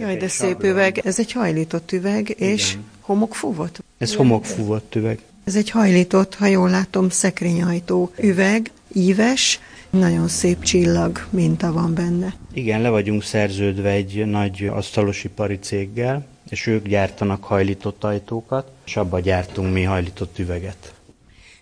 Jaj, de szép sablon. üveg. Ez egy hajlított üveg, Igen. és homokfúvott? Ez homokfúvott üveg. Ez egy hajlított, ha jól látom, szekrényhajtó üveg, íves, nagyon szép csillag minta van benne. Igen, le vagyunk szerződve egy nagy asztalosipari céggel, és ők gyártanak hajlított ajtókat, és abba gyártunk mi hajlított üveget.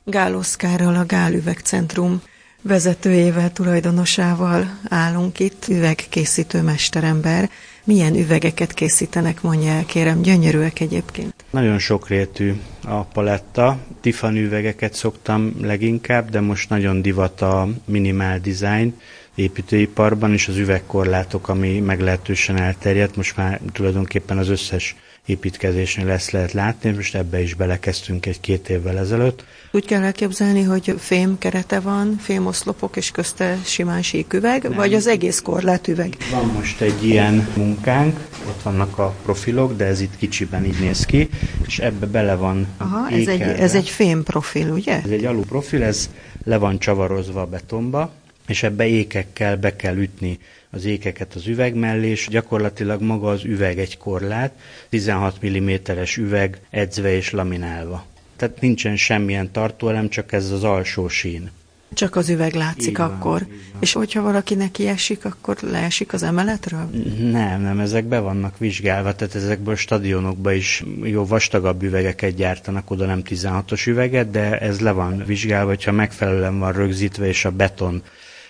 Gál Oszkárral a Gál Üvegcentrum vezetőjével, tulajdonosával állunk itt, üvegkészítő mesterember. Milyen üvegeket készítenek, mondja el, kérem, gyönyörűek egyébként. Nagyon sokrétű a paletta. Tiffany üvegeket szoktam leginkább, de most nagyon divat a minimál design építőiparban, és az üvegkorlátok, ami meglehetősen elterjedt. Most már tulajdonképpen az összes építkezésnél lesz lehet látni, most ebbe is belekezdtünk egy-két évvel ezelőtt. Úgy kell elképzelni, hogy fém kerete van, fémoszlopok és közte simán síküveg, Nem. vagy az egész korlátüveg? Van most egy ilyen munkánk, ott vannak a profilok, de ez itt kicsiben így néz ki, és ebbe bele van Aha, ez egy, ez egy fém profil, ugye? Ez egy alul profil, ez le van csavarozva a betonba, és ebbe ékekkel be kell ütni az ékeket az üveg mellé, és gyakorlatilag maga az üveg egy korlát, 16 mm-es üveg edzve és laminálva. Tehát nincsen semmilyen tartóelem, csak ez az alsó sín. Csak az üveg látszik így akkor. Van, És hogyha valaki neki esik, akkor leesik az emeletről? Nem, nem, ezek be vannak vizsgálva, tehát ezekből stadionokban is jó vastagabb üvegeket gyártanak, oda nem 16-os üveget, de ez le van vizsgálva, hogyha megfelelően van rögzítve, és a beton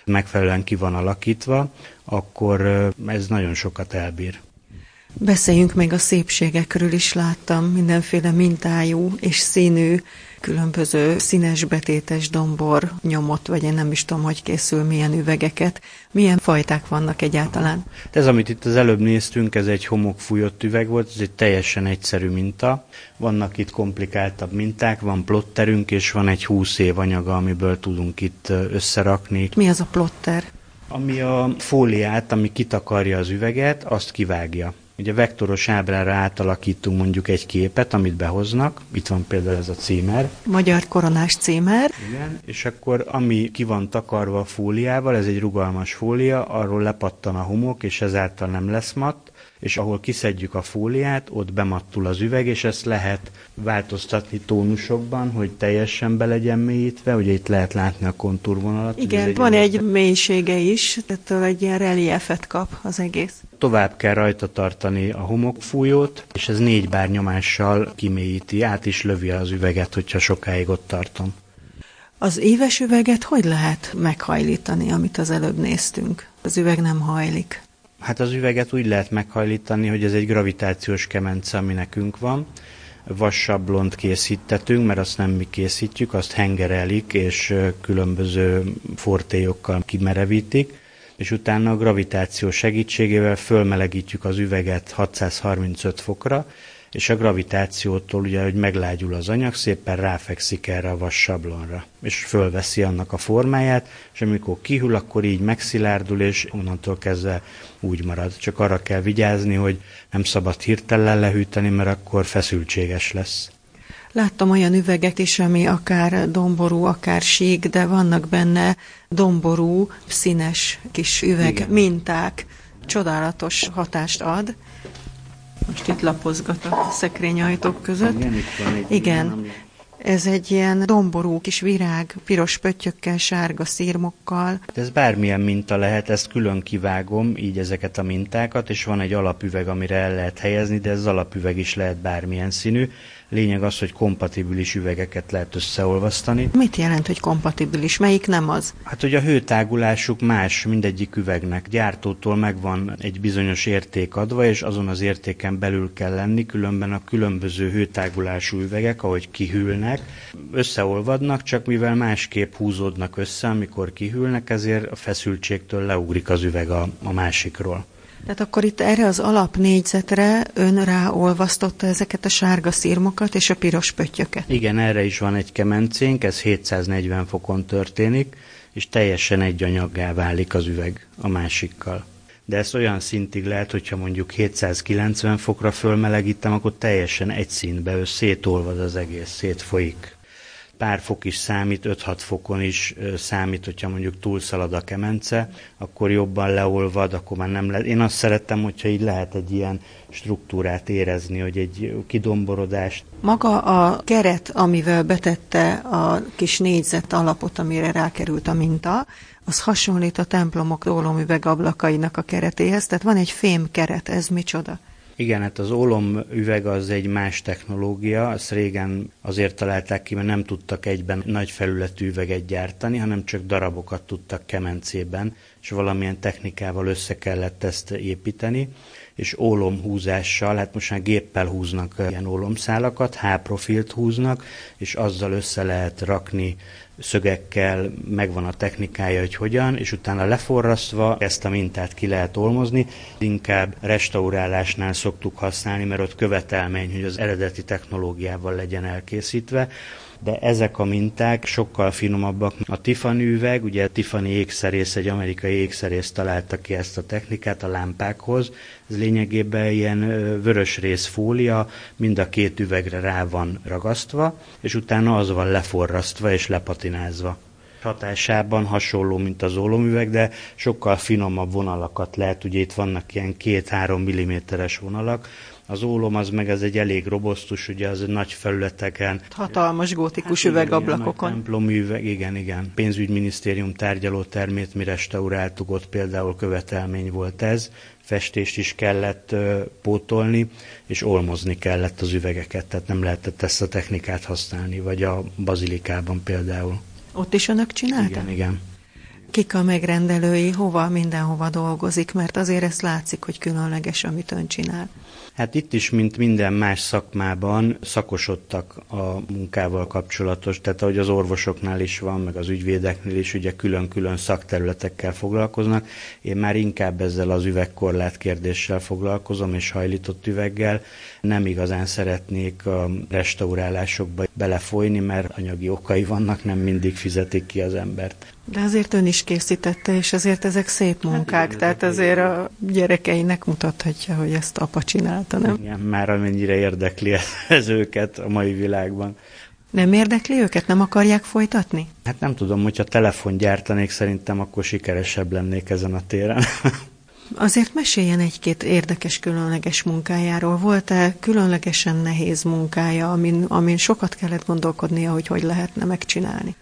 megfelelően ki van alakítva, akkor ez nagyon sokat elbír. Beszéljünk még a szépségekről is láttam, mindenféle mintájú és színű, különböző színes betétes dombor nyomot, vagy én nem is tudom, hogy készül, milyen üvegeket. Milyen fajták vannak egyáltalán? Ez, amit itt az előbb néztünk, ez egy homokfújott üveg volt, ez egy teljesen egyszerű minta. Vannak itt komplikáltabb minták, van plotterünk, és van egy 20 év anyaga, amiből tudunk itt összerakni. Mi az a plotter? Ami a fóliát, ami kitakarja az üveget, azt kivágja. Ugye vektoros ábrára átalakítunk mondjuk egy képet, amit behoznak, itt van például ez a címer. Magyar koronás címer. Igen, és akkor ami ki van takarva a fóliával, ez egy rugalmas fólia, arról lepattan a homok, és ezáltal nem lesz matt, és ahol kiszedjük a fóliát, ott bemattul az üveg, és ezt lehet változtatni tónusokban, hogy teljesen be legyen mélyítve, ugye itt lehet látni a kontúrvonalat. Igen, van egy mélysége is, tehát egy ilyen reliefet kap az egész. Tovább kell rajta tartani a homokfújót, és ez négy bár nyomással kimélyíti, át is lövi az üveget, hogyha sokáig ott tartom. Az éves üveget hogy lehet meghajlítani, amit az előbb néztünk? Az üveg nem hajlik. Hát az üveget úgy lehet meghajlítani, hogy ez egy gravitációs kemence, ami nekünk van. Vassablont készítetünk, mert azt nem mi készítjük, azt hengerelik, és különböző fortélyokkal kimerevítik, és utána a gravitáció segítségével fölmelegítjük az üveget 635 fokra, és a gravitációtól ugye, hogy meglágyul az anyag, szépen ráfekszik erre a vassablonra, és fölveszi annak a formáját, és amikor kihűl, akkor így megszilárdul, és onnantól kezdve úgy marad. Csak arra kell vigyázni, hogy nem szabad hirtelen lehűteni, mert akkor feszültséges lesz. Láttam olyan üveget is, ami akár domború, akár sík, de vannak benne domború, színes kis üveg Igen. minták. Csodálatos hatást ad. Most itt lapozgat a szekrényajtók között. Igen, itt van egy Igen. Ez egy ilyen domború kis virág, piros pöttyökkel, sárga szírmokkal. Ez bármilyen minta lehet, ezt külön kivágom, így ezeket a mintákat, és van egy alapüveg, amire el lehet helyezni, de ez az alapüveg is lehet bármilyen színű. Lényeg az, hogy kompatibilis üvegeket lehet összeolvasztani. Mit jelent, hogy kompatibilis? Melyik nem az? Hát, hogy a hőtágulásuk más mindegyik üvegnek. Gyártótól megvan egy bizonyos érték adva, és azon az értéken belül kell lenni, különben a különböző hőtágulású üvegek, ahogy kihűlnek, összeolvadnak, csak mivel másképp húzódnak össze, amikor kihűlnek, ezért a feszültségtől leugrik az üveg a, a másikról. Tehát akkor itt erre az alapnégyzetre ön ráolvasztotta ezeket a sárga szírmokat és a piros pöttyöket. Igen, erre is van egy kemencénk, ez 740 fokon történik, és teljesen egy anyaggá válik az üveg a másikkal. De ez olyan szintig lehet, hogyha mondjuk 790 fokra fölmelegítem, akkor teljesen egy színbe ő szétolvad az egész, szétfolyik. Pár fok is számít, 5-6 fokon is számít, hogyha mondjuk túlszalad a kemence, akkor jobban leolvad, akkor már nem lehet. Én azt szerettem, hogyha így lehet egy ilyen struktúrát érezni, hogy egy kidomborodást. Maga a keret, amivel betette a kis négyzet alapot, amire rákerült a minta, az hasonlít a templomok ólomüveg ablakainak a keretéhez, tehát van egy fém keret, ez micsoda? Igen, hát az ólom üveg az egy más technológia, azt régen azért találták ki, mert nem tudtak egyben nagy felületű üveget gyártani, hanem csak darabokat tudtak kemencében, és valamilyen technikával össze kellett ezt építeni, és ólomhúzással, hát most már géppel húznak ilyen ólomszálakat, H-profilt húznak, és azzal össze lehet rakni szögekkel, megvan a technikája, hogy hogyan, és utána leforrasztva ezt a mintát ki lehet olmozni. Inkább restaurálásnál szoktuk használni, mert ott követelmény, hogy az eredeti technológiával legyen elkészítve de ezek a minták sokkal finomabbak. A Tiffany üveg, ugye Tiffany ékszerész, egy amerikai ékszerész találta ki ezt a technikát a lámpákhoz. Ez lényegében ilyen vörös rész fólia, mind a két üvegre rá van ragasztva, és utána az van leforrasztva és lepatinázva hatásában hasonló, mint az ólomüveg, de sokkal finomabb vonalakat lehet, ugye itt vannak ilyen két-három milliméteres vonalak, az ólom az meg az egy elég robosztus, ugye az nagy felületeken. Hatalmas gótikus hát, üvegablakokon. Templomi üveg, igen, igen. Pénzügyminisztérium tárgyaló termét mi restauráltuk, ott például követelmény volt ez, festést is kellett uh, pótolni, és olmozni kellett az üvegeket, tehát nem lehetett ezt a technikát használni, vagy a bazilikában például. Ott is önök csinálták? Igen, igen. Kik a megrendelői, hova, mindenhova dolgozik, mert azért ezt látszik, hogy különleges, amit ön csinál. Hát itt is, mint minden más szakmában, szakosodtak a munkával kapcsolatos, tehát ahogy az orvosoknál is van, meg az ügyvédeknél is, ugye külön-külön szakterületekkel foglalkoznak. Én már inkább ezzel az üvegkorlát kérdéssel foglalkozom, és hajlított üveggel. Nem igazán szeretnék a restaurálásokba belefolyni, mert anyagi okai vannak, nem mindig fizetik ki az embert. De azért ön is készítette, és azért ezek szép hát munkák, hát igen, tehát azért a gyerekeinek mutathatja, hogy ezt apa csinálta, nem? Igen, már amennyire érdekli ez őket a mai világban. Nem érdekli őket? Nem akarják folytatni? Hát nem tudom, hogyha telefon gyártanék, szerintem akkor sikeresebb lennék ezen a téren. Azért meséljen egy-két érdekes, különleges munkájáról. Volt-e különlegesen nehéz munkája, amin, amin sokat kellett gondolkodnia, hogy hogy lehetne megcsinálni?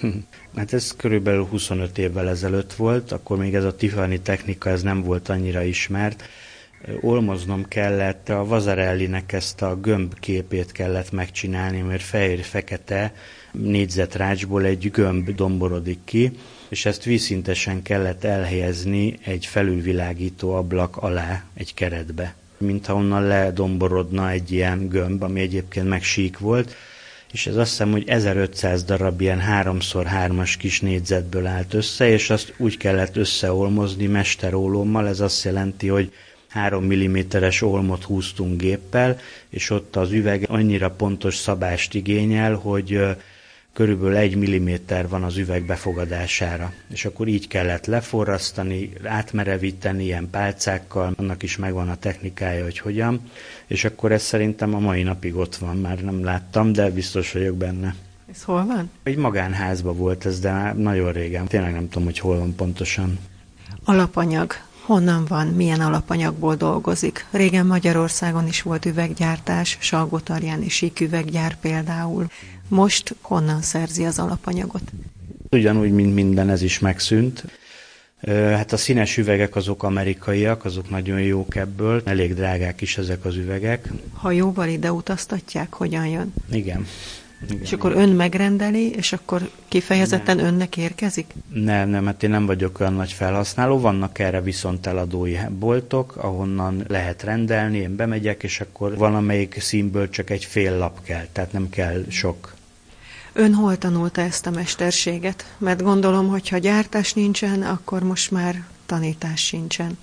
Hát ez körülbelül 25 évvel ezelőtt volt, akkor még ez a Tiffany technika ez nem volt annyira ismert. Olmoznom kellett, a Vazarellinek ezt a gömb képét kellett megcsinálni, mert fehér-fekete négyzetrácsból egy gömb domborodik ki, és ezt vízszintesen kellett elhelyezni egy felülvilágító ablak alá, egy keretbe. Mintha onnan ledomborodna egy ilyen gömb, ami egyébként meg sík volt, és ez azt hiszem, hogy 1500 darab ilyen 3x3-as kis négyzetből állt össze, és azt úgy kellett összeolmozni mesterólommal, ez azt jelenti, hogy 3 mm-es olmot húztunk géppel, és ott az üveg annyira pontos szabást igényel, hogy körülbelül egy milliméter van az üveg befogadására. És akkor így kellett leforrasztani, átmerevíteni ilyen pálcákkal, annak is megvan a technikája, hogy hogyan, és akkor ez szerintem a mai napig ott van, már nem láttam, de biztos vagyok benne. Ez hol van? Egy magánházba volt ez, de nagyon régen. Tényleg nem tudom, hogy hol van pontosan. Alapanyag. Honnan van, milyen alapanyagból dolgozik? Régen Magyarországon is volt üveggyártás, Salgotarján és síküveggyár például. Most honnan szerzi az alapanyagot? Ugyanúgy, mint minden, ez is megszűnt. Hát a színes üvegek azok amerikaiak, azok nagyon jók ebből, elég drágák is ezek az üvegek. Ha jóval ide utaztatják, hogyan jön? Igen. Igen, és akkor ön megrendeli, és akkor kifejezetten nem. önnek érkezik? Nem, nem, hát én nem vagyok olyan nagy felhasználó. Vannak erre viszont eladói boltok, ahonnan lehet rendelni, én bemegyek, és akkor valamelyik színből csak egy fél lap kell, tehát nem kell sok. Ön hol tanulta ezt a mesterséget? Mert gondolom, hogy ha gyártás nincsen, akkor most már tanítás sincsen.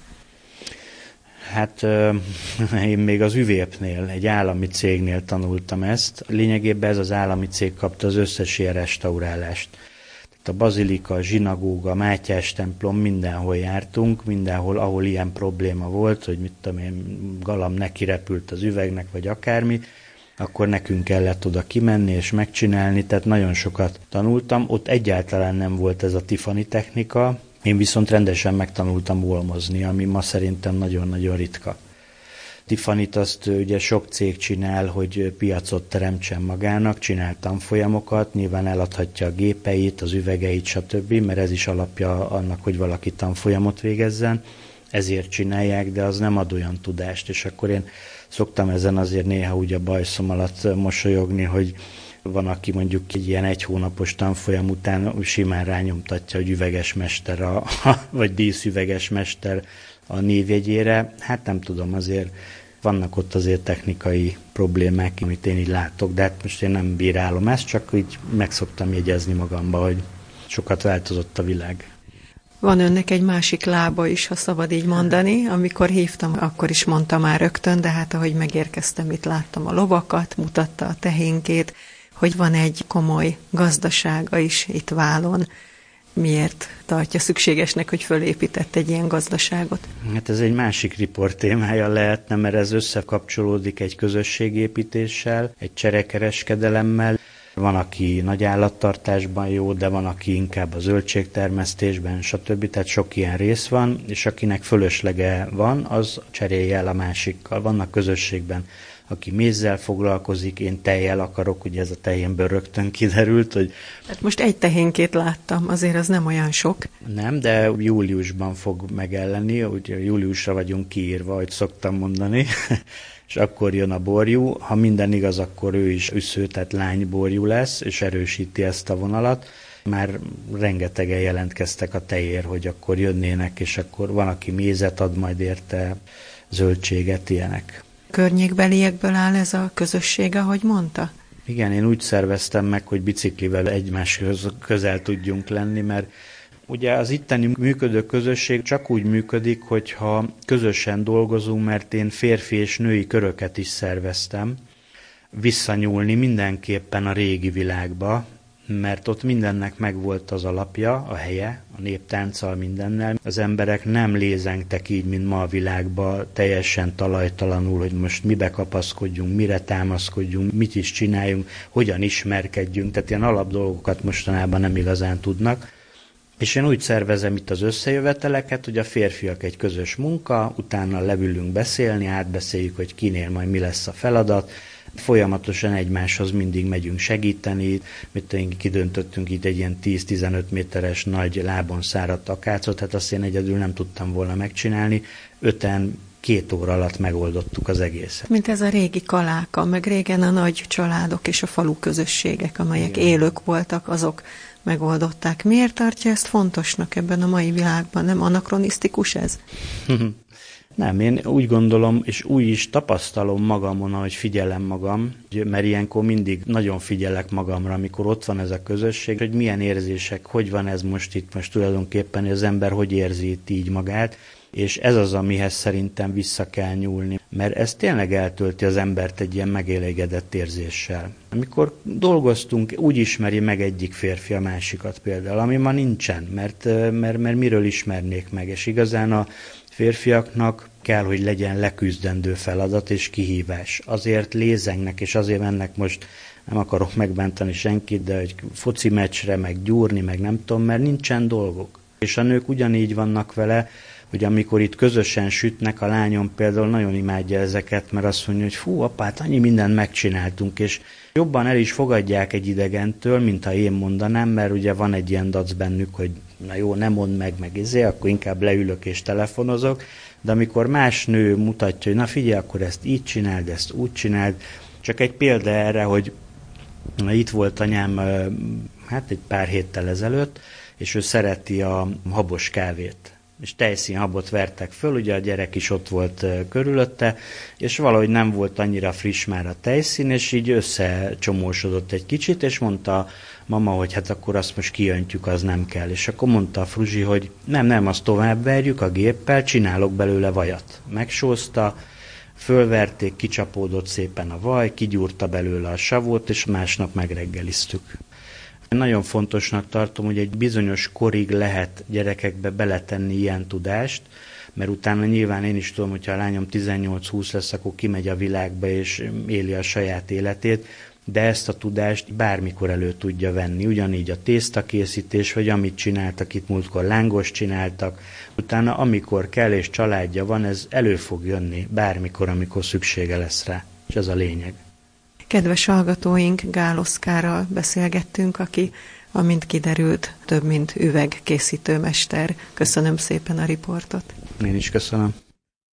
Hát én még az üvépnél, egy állami cégnél tanultam ezt. Lényegében ez az állami cég kapta az összes ilyen restaurálást. Tehát a bazilika, a zsinagóga, a Mátyás templom, mindenhol jártunk, mindenhol, ahol ilyen probléma volt, hogy mit tudom én, galam neki repült az üvegnek, vagy akármi, akkor nekünk kellett oda kimenni és megcsinálni, tehát nagyon sokat tanultam. Ott egyáltalán nem volt ez a Tiffany technika, én viszont rendesen megtanultam volmozni, ami ma szerintem nagyon-nagyon ritka. Tiffany-t azt ugye sok cég csinál, hogy piacot teremtsen magának, csináltam folyamokat, nyilván eladhatja a gépeit, az üvegeit, stb., mert ez is alapja annak, hogy valaki tanfolyamot végezzen, ezért csinálják, de az nem ad olyan tudást, és akkor én szoktam ezen azért néha úgy a bajszom alatt mosolyogni, hogy van, aki mondjuk egy ilyen egy hónapos tanfolyam után simán rányomtatja, hogy üveges mester, a, vagy díszüveges mester a névjegyére. Hát nem tudom, azért vannak ott azért technikai problémák, amit én így látok, de hát most én nem bírálom ezt, csak így meg szoktam jegyezni magamba, hogy sokat változott a világ. Van önnek egy másik lába is, ha szabad így mondani. Amikor hívtam, akkor is mondta már rögtön, de hát ahogy megérkeztem, itt láttam a lovakat, mutatta a tehénkét, hogy van egy komoly gazdasága is itt Válon. Miért tartja szükségesnek, hogy fölépített egy ilyen gazdaságot? Hát ez egy másik riport témája lehetne, mert ez összekapcsolódik egy közösségépítéssel, egy cserekereskedelemmel, van, aki nagy állattartásban jó, de van, aki inkább a zöldségtermesztésben, stb. Tehát sok ilyen rész van, és akinek fölöslege van, az cserélje el a másikkal. Vannak közösségben aki mézzel foglalkozik, én tejjel akarok, ugye ez a tejénből rögtön kiderült, hogy... Hát most egy tehénkét láttam, azért az nem olyan sok. Nem, de júliusban fog megelleni, ugye júliusra vagyunk kiírva, hogy szoktam mondani, és akkor jön a borjú. Ha minden igaz, akkor ő is üsző, tehát lányborjú lesz, és erősíti ezt a vonalat már rengetegen jelentkeztek a tejér, hogy akkor jönnének, és akkor van, aki mézet ad majd érte, zöldséget, ilyenek környékbeliekből áll ez a közösség, ahogy mondta? Igen, én úgy szerveztem meg, hogy biciklivel egymáshoz közel tudjunk lenni, mert Ugye az itteni működő közösség csak úgy működik, hogyha közösen dolgozunk, mert én férfi és női köröket is szerveztem, visszanyúlni mindenképpen a régi világba, mert ott mindennek megvolt az alapja, a helye, a néptánccal mindennel. Az emberek nem lézengtek így, mint ma a világban, teljesen talajtalanul, hogy most mibe kapaszkodjunk, mire támaszkodjunk, mit is csináljunk, hogyan ismerkedjünk, tehát ilyen alap dolgokat mostanában nem igazán tudnak. És én úgy szervezem itt az összejöveteleket, hogy a férfiak egy közös munka, utána leülünk beszélni, átbeszéljük, hogy kinél majd mi lesz a feladat, Folyamatosan egymáshoz mindig megyünk segíteni, mit kidöntöttünk itt egy ilyen 10-15 méteres nagy lábon száradt akácot, hát azt én egyedül nem tudtam volna megcsinálni. Öten két óra alatt megoldottuk az egészet. Mint ez a régi kaláka, meg régen a nagy családok és a falu közösségek, amelyek Igen. élők voltak, azok megoldották. Miért tartja ezt fontosnak ebben a mai világban? Nem anakronisztikus ez? Nem, én úgy gondolom, és úgy is tapasztalom magamon, hogy figyelem magam, mert ilyenkor mindig nagyon figyelek magamra, amikor ott van ez a közösség, hogy milyen érzések, hogy van ez most itt, most tulajdonképpen, az ember hogy érzi itt így magát, és ez az, amihez szerintem vissza kell nyúlni, mert ez tényleg eltölti az embert egy ilyen megélégedett érzéssel. Amikor dolgoztunk, úgy ismeri meg egyik férfi a másikat például, ami ma nincsen, mert, mert, mert miről ismernék meg, és igazán a férfiaknak kell, hogy legyen leküzdendő feladat és kihívás. Azért lézengnek, és azért mennek most, nem akarok megbántani senkit, de hogy foci meccsre, meg gyúrni, meg nem tudom, mert nincsen dolgok. És a nők ugyanígy vannak vele, hogy amikor itt közösen sütnek, a lányom például nagyon imádja ezeket, mert azt mondja, hogy fú, apát, annyi mindent megcsináltunk, és jobban el is fogadják egy idegentől, mint ha én mondanám, mert ugye van egy ilyen dac bennük, hogy na jó, nem mond meg, meg izé, akkor inkább leülök és telefonozok, de amikor más nő mutatja, hogy na figyelj, akkor ezt így csináld, ezt úgy csináld, csak egy példa erre, hogy na, itt volt anyám hát egy pár héttel ezelőtt, és ő szereti a habos kávét és tejszínhabot vertek föl, ugye a gyerek is ott volt körülötte, és valahogy nem volt annyira friss már a tejszín, és így összecsomósodott egy kicsit, és mondta mama, hogy hát akkor azt most kiöntjük, az nem kell. És akkor mondta a Fruzsi, hogy nem, nem, azt tovább verjük a géppel, csinálok belőle vajat. Megsózta, fölverték, kicsapódott szépen a vaj, kigyúrta belőle a savót, és másnap megreggeliztük. Nagyon fontosnak tartom, hogy egy bizonyos korig lehet gyerekekbe beletenni ilyen tudást, mert utána nyilván én is tudom, hogyha a lányom 18-20 lesz, akkor kimegy a világba és éli a saját életét, de ezt a tudást bármikor elő tudja venni. Ugyanígy a tésztakészítés, vagy amit csináltak, itt múltkor lángos csináltak, utána amikor kell és családja van, ez elő fog jönni bármikor, amikor szüksége lesz rá. És ez a lényeg. Kedves hallgatóink, Gál beszélgettünk, aki, amint kiderült, több mint üvegkészítőmester. Köszönöm szépen a riportot. Én is köszönöm.